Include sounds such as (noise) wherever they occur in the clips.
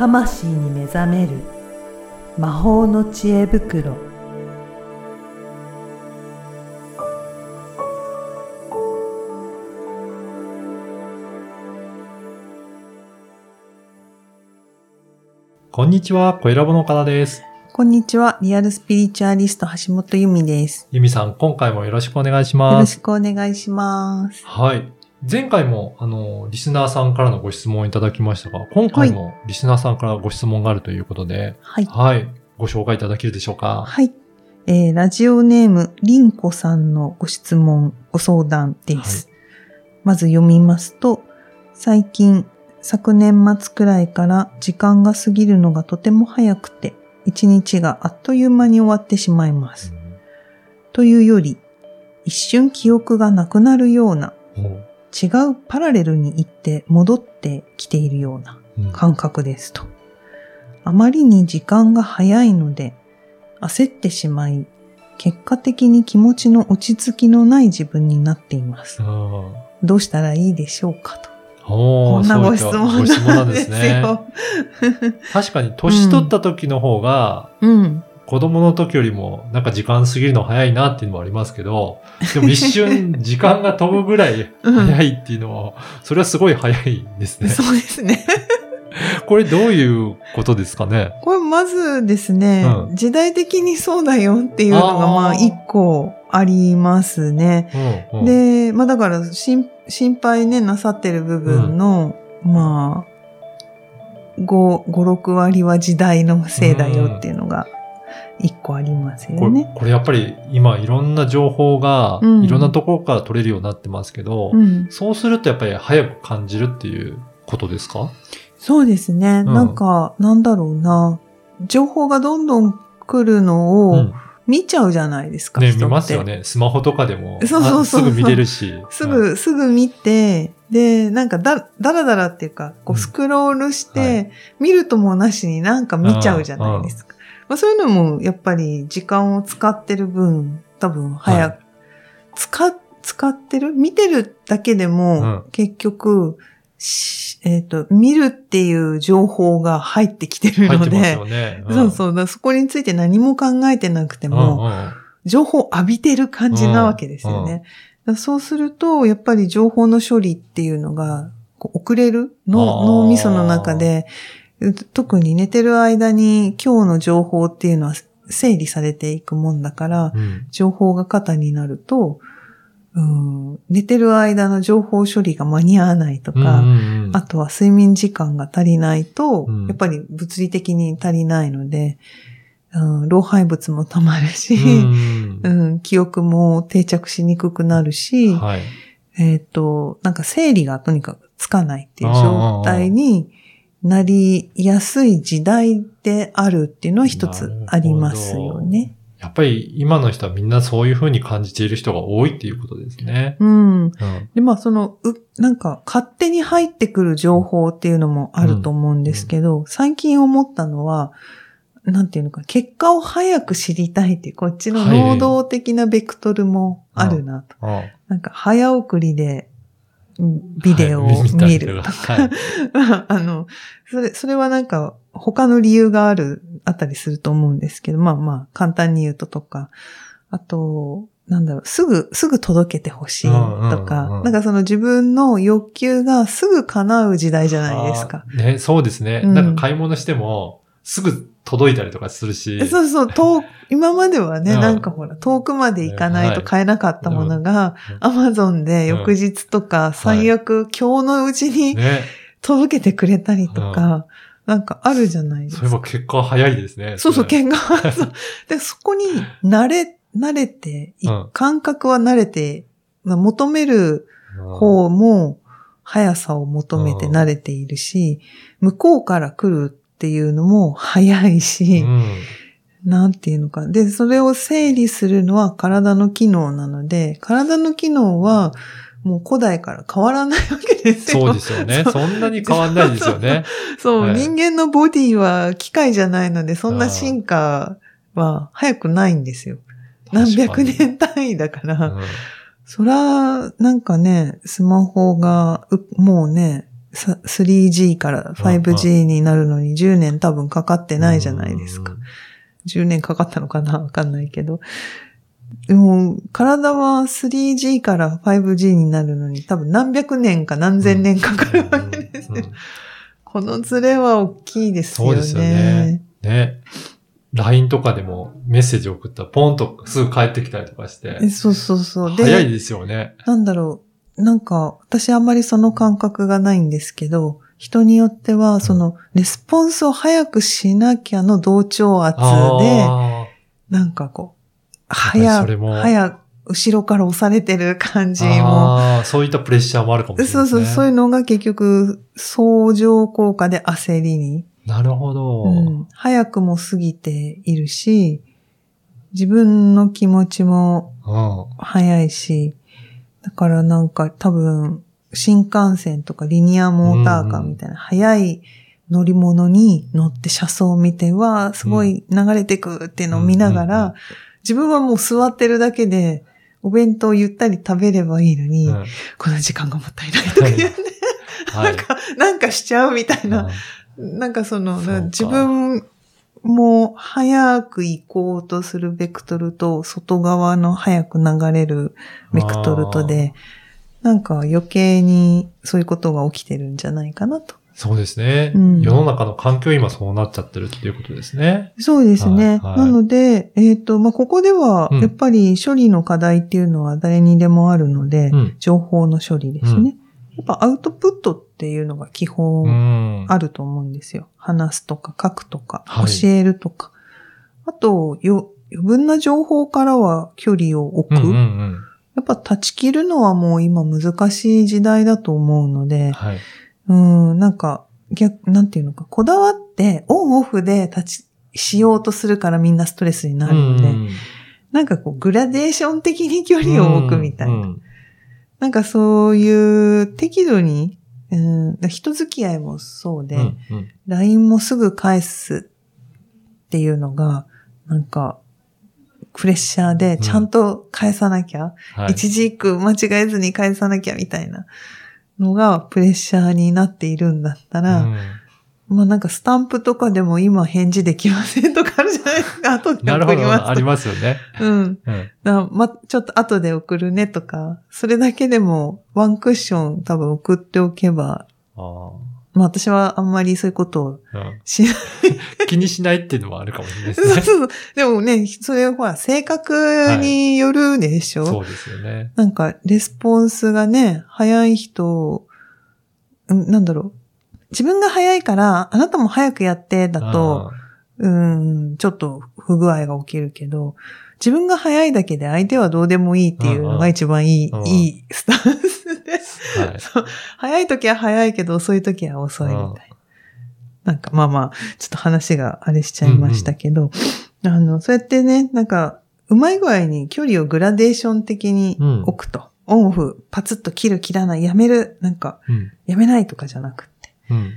魂に目覚める魔法の知恵袋こんにちは、小ラボの岡田です。こんにちは。リアルスピリチュアリスト橋本由美です。ゆみさん、今回もよろしくお願いしよます。ろしくお願いします。はい。前回も、あの、リスナーさんからのご質問をいただきましたが、今回もリスナーさんからご質問があるということで、はい。はい。ご紹介いただけるでしょうか？はい。えー、ラジオネーム、りんこさんのご質問、ご相談です。まず読みますと、最近、昨年末くらいから時間が過ぎるのがとても早くて、一日があっという間に終わってしまいます。というより、一瞬記憶がなくなるような、違うパラレルに行って戻ってきているようなうん感覚ですと。あまりに時間が早いので焦ってしまい、結果的に気持ちの落ち着きのない自分になっています。うんどうしたらいいでしょうかと。こんなご質問ななんんですすでね。よ。(laughs) 確かに、年取った時の方が、うん。子供の時よりも、なんか時間過ぎるの早いなっていうのもありますけど、でも一瞬時間が飛ぶぐらい早いっていうのは、それはすごい早いですね。そうですね。これどういうことですかね？これまずですね、うん時代的にそうだよっていうのがまあ一個ありますね。うんうん、で、まあだから心心配ね、なさってる部分の、まあ、5、5、6割は時代のせいだよっていうのが一個ありますよね。これやっぱり今いろんな情報がうんいろんなところから取れるようになってますけど、うん。そうするとやっぱり早く感じるっていうことですか？そうですね。んなんか、なんだろうな。情報がどんどん来るのをうん見ちゃうじゃないですか。ね、人って見ますよ。ね。スマホとかでも。そうそうそうあすぐ見れるし。すはいぐ、すぐ見て、で、なんかだ、だらだらっていうか、こうんうスクロールして、はい見るともなしになんか見ちゃうじゃないですか。まあ、そういうのも、やっぱり時間を使ってる分、多分早く、は使っ、使ってる？見てるだけでも、うん。結局、しえっ、と、見るっていう情報が入ってきてるので、ね。ん。そうそう。だ、そこについて何も考えてなくてうんも、うん。情報を浴びてる感じなわけですよね。うんそうすると、やっぱり情報の処理っていうのが遅れる？脳みその中で、う特に寝てる間に今日の情報っていうのは整理されていくもんだから、うん。情報が肩になると、うん、寝てる間の情報処理が間に合わないとか、うんうんうん。あとは睡眠時間が足りないと、うん。やっぱり物理的に足りないので、うん、老廃物も溜まるし、うん。(laughs) うん、記憶も定着しにくくなるし、はい。えっ、と、なんか整理がとにかくつかないっていう状態になりやすい時代であるっていうのは一つありますよね。やっぱり今の人はみんなそういうふうに感じている人が多いっていうことですね。うん。うんで、まあその、う、なんか勝手に入ってくる情報っていうのもあると思うんですけど、最近思ったのは、なんていうのか、結果を早く知りたいってこっちの能動的なベクトルもあるなと。うんなんか早送りで、うんビデオをはい見る。とか、はい。(laughs) あの、それ、それはなんか他の理由がある、あったりすると思うんですけど、まあまあ簡単に言うととか、あと、なんだろう、すぐ、すぐ届けてほしいとうんうんうん。か、なんかその自分の欲求がすぐ叶う時代じゃないですか。ね、そうですね。うん。なんか買い物しても、すぐ届いたりとかするし。そうそう、(laughs) 遠く、今まではね、うんなんかほら、遠くまで行かないと買えなかったものがうん、アマゾンで翌日とか、最悪、今日のうちにね。届けてくれたりとか、なんかあるじゃないですか。そういえば結果早いですね。そうそう、れ喧嘩。そうで、そこに慣れ、慣れて感覚は慣れて、まあ求める方も速さを求めて慣れているし、向こうから来るっていうのも早いし、うんなんていうのか。で、それを整理するのは体の機能なので、体の機能はもう古代から変わらないわけですよ。そうですよね。そんなに変わんないですよね。(laughs) そう、はい人間のボディは機械じゃないので、そんな進化は早くないんですよ。何百年単位だから。うんそら、なんかね、スマホが、うもうね、さ 3G から 5G になるのに10年多分かかってないじゃないですか。10年かかったのかな？(laughs) わかんないけど。でも、体は 3G から 5G になるのに多分何百年か何千年かかるわけですよ。このズレは大きいですよね。そうですよね。ね。LINE とかでもメッセージ送ったらポンとすぐ帰ってきたりとかして。えそうそうそう。で、早いですよね。なんだろう。なんか、私あんまりその感覚がないんですけど、人によっては、その、レスポンスを早くしなきゃの同調圧で、あなんかこう、早早後ろから押されてる感じーも。そういったプレッシャーもあるかもしれないね。そうそう、そういうのが結局、相乗効果で焦りに。なるほど。うん早くも過ぎているし、自分の気持ちもうん早いし、だからなんか多分、新幹線とかリニアモーターカーみたいな速い乗り物に乗って車窓を見て、わあ、すごい流れてくっていうのを見ながうんうんうんら、自分はもう座ってるだけで、お弁当をゆったり食べればいいのに、うん。この時間がもったいないとか言って、はい。(laughs) なんかしちゃうみたいな。なんかその、自分も早く行こうとするベクトルと、外側の早く流れるベクトルとで、なんか余計にそういうことが起きてるんじゃないかなと。そうですね、うん世の中の環境今そうなっちゃってるっていうことですね。そうですね。はいはいなので、えっ、と、まあ、ここではうん、やっぱり処理の課題っていうのは誰にでもあるので、うん。情報の処理ですね。やっぱアウトプットっていうのが基う本ん。あると思うんですよ。話すとか書くとか、はい教えるとか。あと、よ、余分な情報からは距離を置く。うんうんうん。やっぱ断ち切るのはもう今難しい時代だと思うので、はい。うん、なんか、逆、なんていうのか、こだわってオンオフで立ち、しようとするからみんなストレスになるので、うんなんかこう、グラデーション的に距離を置くみたいな。うんなんかそういう適度に、うん、人付き合いもそうで、うんうん。LINE もすぐ返すっていうのが、なんか、プレッシャーでちゃんと返さなきゃ、はい。一字一句間違えずに返さなきゃみたいなのがプレッシャーになっているんだったら、うんまあなんかスタンプとかでも今返事できませんとかあるじゃない？ですか。後でなるほど。送りますとありますよね。うん。うん。だま、ちょっと後で送るねとか、それだけでもワンクッション多分送っておけば、あーまあ私はあんまりそういうことをうんしない。(laughs) 気にしないっていうのもあるかもしれないです (laughs) そうね。そう。でもね、それはほら、性格によるでしょ、そうですよね。なんか、レスポンスがね、早い人、うんなんだろう？自分が早いから、あなたも早くやって、だと、うん、ちょっと不具合が起きるけど、自分が早いだけで相手はどうでもいいっていうのが一番いい、うんうんいいスタンスで。あーはい。(laughs) 早い時は早いけど遅い時は遅いみたいな。うんなんかまあまあ、ちょっと話があれしちゃいましたけど、あの、そうやってね、なんか、うまい具合に距離をグラデーション的に置くと。オンオフ、パツッと切る切らない、やめる、なんか、うん。やめないとかじゃなく。うん。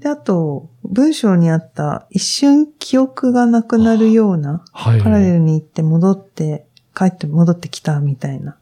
で、あと、文章にあった一瞬記憶がなくなるような、はい。パラレルに行って戻って、帰って戻ってきたみたいな。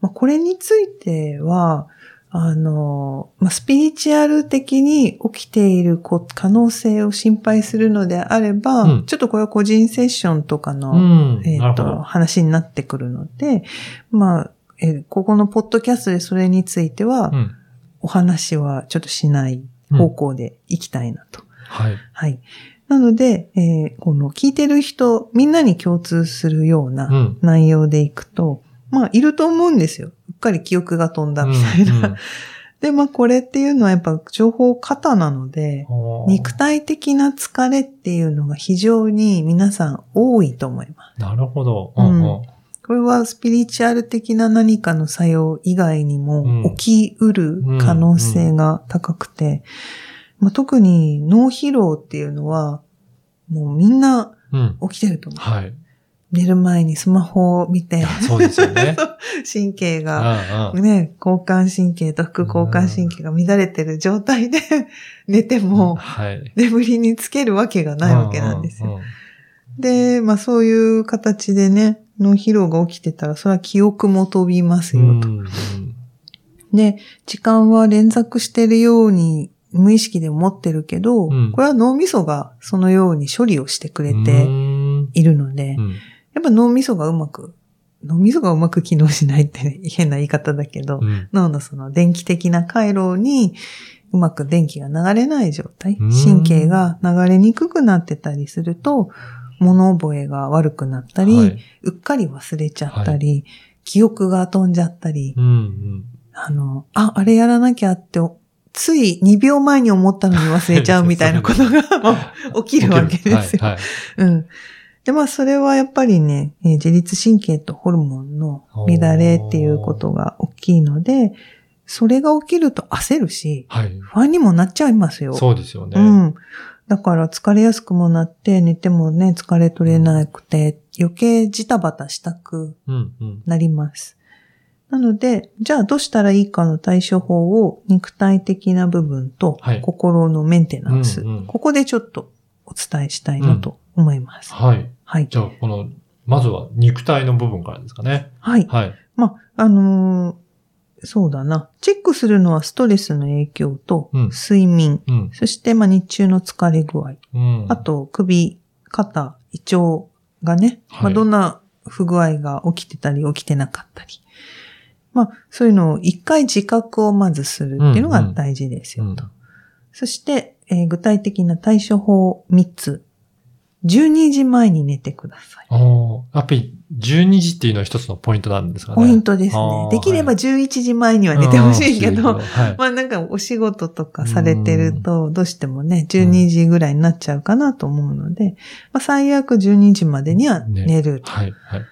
まあ、これについては、あの、まあ、スピリチュアル的に起きているこ可能性を心配するのであれば、うんちょっとこれは個人セッションとかの、うん。えっ、と。話になってくるので、まあ、えーここのポッドキャストでそれについては、うん。お話はちょっとしない方向でいきたいなと。はい。はい。なので、えーこの聞いてる人、みんなに共通するようう。なん内容でいくと、まあ、いると思うんですよ。うっかり記憶が飛んだみたいな。うん (laughs) で、まあ、これっていうのはやっぱ情報過多なので、うん肉体的な疲れっていうのが非常に皆さん多いと思います。なるほど。うんうんうんこれはスピリチュアル的な何かの作用以外にうんも起きうる可能性が高くて、まあ、特に脳疲労っていうのはもうみんなうん。起きてると思う。はい。寝る前にスマホを見て、そうですよね。(laughs) 神経うんが、うんね、交感神経と副交感神経が乱れてる状態で寝てもはい。眠りにつけるわけがないわけなんですよ。うんうんで、まあそういう形でね、脳疲労が起きてたら、それは記憶も飛びますよと。で、時間は連続してるように無意識で思ってるけど、うん。これは脳みそがそのように処理をしてくれうているので、うん。やっぱ脳みそがうまく、脳みそがうまく機能しないって (laughs) 変な言い方だけど、うん。脳のその電気的な回路にうまく電気が流れない状態、うん。神経が流れにくくなってたりすると、物覚えが悪くなったり、はいうっかり忘れちゃったり、記憶が飛んじゃったり、うんうんあの、あ、あれやらなきゃって、つい2秒前に思ったのに忘れちゃうみたいなことが (laughs) (laughs) 起きるわけですよ。はいはいうん。で、まあ、それはやっぱりね、えー自律神経とホルモンの乱れっていうことが大きいので、それが起きると焦るし、はい。不安にもなっちゃいますよ。そうですよね。うん。だから疲れやすくもなって、寝てもね、疲れ取れなくて、余計ジタバタしたくうんうん。なります。なので、じゃあどうしたらいいかの対処法を肉体的な部分とはい心のメンテナンス、うんうんここでちょっとお伝えしたいなと思います。はい。はい。じゃあ、この、まずは肉体の部分からですかね。はい。はい。まあ、あのーそうだな。チェックするのはストレスの影響とうん睡眠、うん。そしてまあ日中の疲れ具合、うん。あと首、肩、胃腸がね、はいまあどんな不具合が起きてたり起きてなかったり。まあそういうのを一回自覚をまずするっていうのが大事ですよと。うんそして、えー具体的な対処法3つ。12時前に寝てください。おーやっぱり12時っていうのは一つのポイントなんですかね。ポイントですあねー。できればはい11時前には寝てほしいけど、うんはい。まあなんかお仕事とかされてると、どうしてもね、12時ぐらいになっちゃうかなと思うので、まあ最悪12時までには寝る。はい。はい。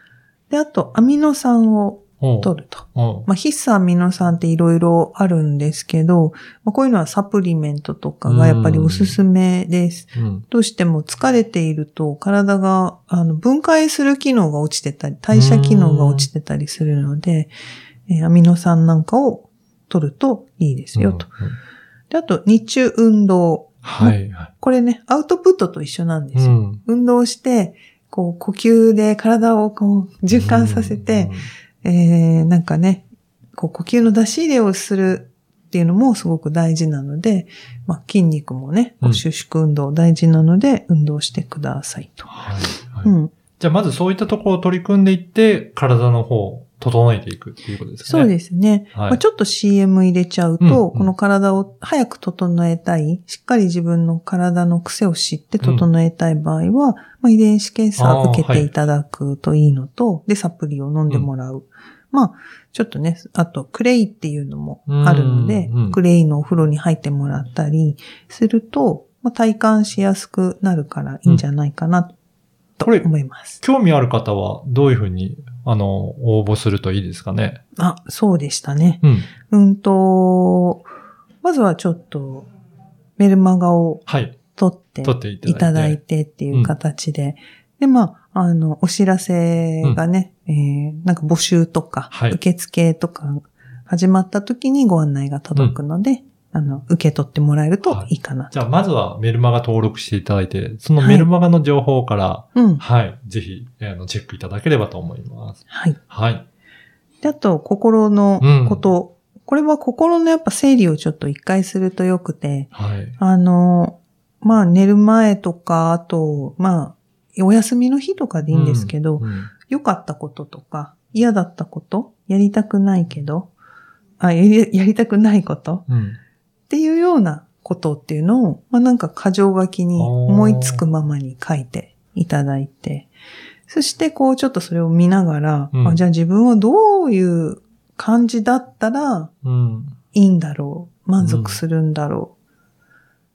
で、あと、アミノ酸を取ると。まあ必須アミノ酸っていろいろあるんですけど、まあこういうのはサプリメントとかがやっぱりおすすめです。うん。どうしても疲れていると体があの分解する機能が落ちてたり、代謝機能が落ちてたりするので、えーアミノ酸なんかを取るといいですよと。うんうんであと、日中運動。はい。はい。これね、アウトプットと一緒なんですよ。うん。運動して、こう、呼吸で体をこう、循環させて、えー、なんかね、こう、呼吸の出し入れをするっていうのもすごく大事なので、まあ、筋肉もね、こううん収縮運動大事なので、運動してくださいと。はい。はい。うん。じゃあ、まずそういったところを取り組んでいって、体の方を整えていくっていうことですかね。そうですね。はい。まあ、ちょっと CM 入れちゃうと、うんうん。この体を早く整えたい、しっかり自分の体の癖を知って整えたい場合は、まあ、遺伝子検査を受けていただくといいのと、で、サプリを飲んでもらう。まあ、ちょっとね、あと、クレイっていうのもあるので、うんうんクレイのお風呂に入ってもらったりすると、まあ、体感しやすくなるからいいんじゃないかな、とこれ思います。興味ある方はどういうふうに、あの、応募するといいですかね？あ、そうでしたね。うん。うんと、まずはちょっと、メルマガをはい。取って取っていただいて。っていう形で、で、まあ、あの、お知らせがね、えーなんか募集とか、はい受付とか始まった時にご案内が届くので、あの、受け取ってもらえるといいかな。じゃあ、まずはメルマガ登録していただいて、そのメルマガの情報から、うん。はい、ぜひ、あの、チェックいただければと思います。はい。はい。で、あと、心のこと、これは心のやっぱ整理をちょっと一回するとよくて、はい。あの、まあ寝る前とか、あと、まあ、お休みの日とかでいいんですけど、うん良かったこととか、嫌だったこと、やりたくないけど、あ、やり、やりたくないことうん。っていうようなことっていうのを、まあなんか箇条書きに思いつくままに書いていただいて、そしてこうちょっとそれを見ながら、うんあじゃあ自分はどういう感じだったらうん。いいんだろう満足するんだろ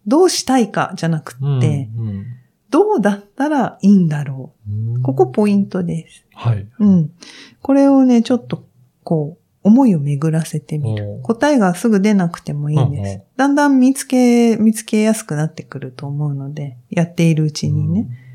う、どうしたいかじゃなくうん。って、うんどうだったらいいんだろうんうここポイントです。はい。うん。これをね、ちょっと、こう、思いを巡らせてみる。答えがすぐ出なくてもいいんでうんうんす。だんだん見つけ、見つけやすくなってくると思うので、やっているうちにね。うん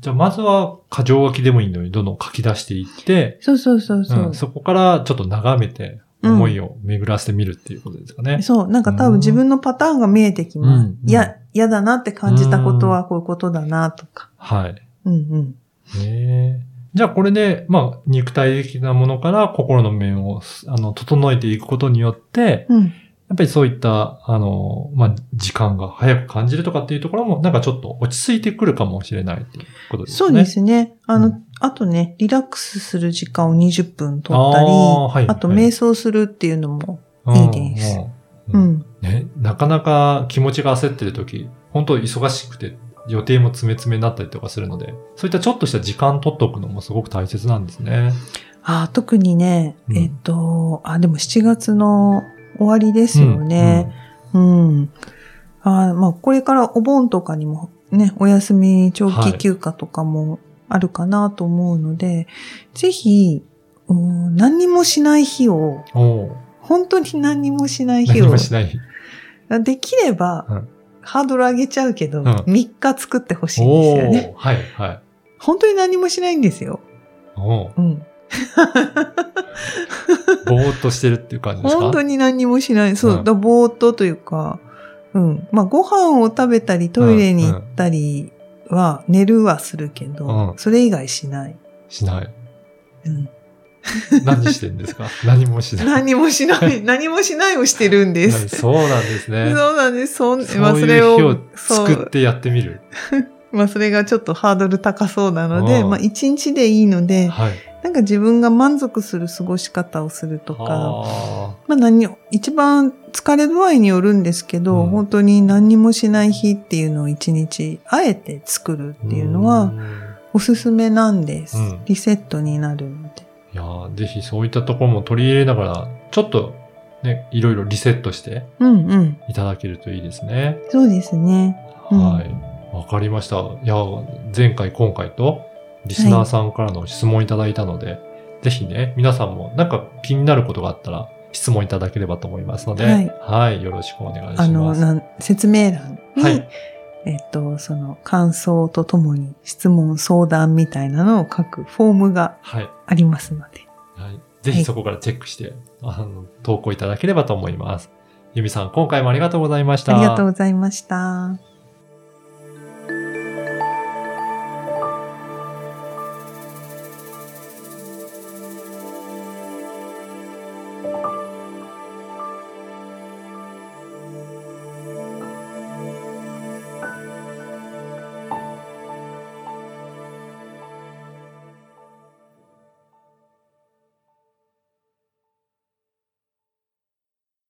じゃあ、まずは、過剰書きでもいいのに、どんどん書き出していって、そうそうそうそう。うんそこからちょっと眺めて、うん思いを巡らせてみるっていうことですかね。そう、なんか多分自分のパターンが見えてきます。うんいや、嫌だなって感じたことはこういうことだなとか。はい。うんうん。ねえじゃあこれで、まあ、肉体的なものから心の面を、あの、整えていくことによって、うん。やっぱりそういった、あの、まあ、時間が早く感じるとかっていうところも、なんかちょっと落ち着いてくるかもしれないっていうことですね。そうですね。あの、うんあとね、リラックスする時間を20分取ったり、あーはいあとはい瞑想するっていうのも、うんいいですううんん。ね、なかなか気持ちが焦ってる時、本当忙しくて予定も詰め詰めになったりとかするので、そういったちょっとした時間取っておくのもすごく大切なんですね。あー特にね、うんえっと、あ、でも7月の終わりですよね。うん。あーまあ、これからお盆とかにもね、お休み長期休暇とかもあるかなと思うので、ぜひ、うん何にもしない日を、本当に何にもしない日を何も、しない。(laughs) できれば、うんハードル上げちゃうけど、ん3日作ってほしいんですよね。はい、はい。本当に何もしないんですよ。おううん。(laughs) ぼーっとしてるっていう感じですか？本当に何もしない。そう、うんだぼーっとというか、うん。まあ、ご飯を食べたり、トイレに行ったりは、寝るはするけど、うんそれ以外しない。しない。うん、(laughs) 何してんですか？何もしない。何もしない、(laughs) 何もしないをしてるんです。そうなんですね。(laughs) そうなんです。そんまあ、それいう日を。作ってやってみる。まあ、それがちょっとハードル高そうなので、うんまあ、一日でいいので、はい。なんか自分が満足する過ごし方をするとか、あまあ何を、一番疲れ度合いによるんですけど、うん本当に何にもしない日っていうのを一日あえて作るーっていうのはんおすすめなんです。うんリセットになるので。いやーぜひそういったところも取り入れながら、ちょっとね、いろいろリセットしてうんうん。いただけるといいですね。そうですね。うんはい。わかりました。いやー、前回今回とリスナーさんからの質問いただいたので、ぜひね、皆さんもなんか気になることがあったら質問いただければと思いますので、はいはい、よろしくお願いします。あの、説明欄に、はいえっと、その感想とともに質問、相談みたいなのを書くフォームがはい。ありますので。はい。ぜひそこからチェックして、あの、投稿いただければと思います。ゆみさん、今回もありがとうございました。ありがとうございました。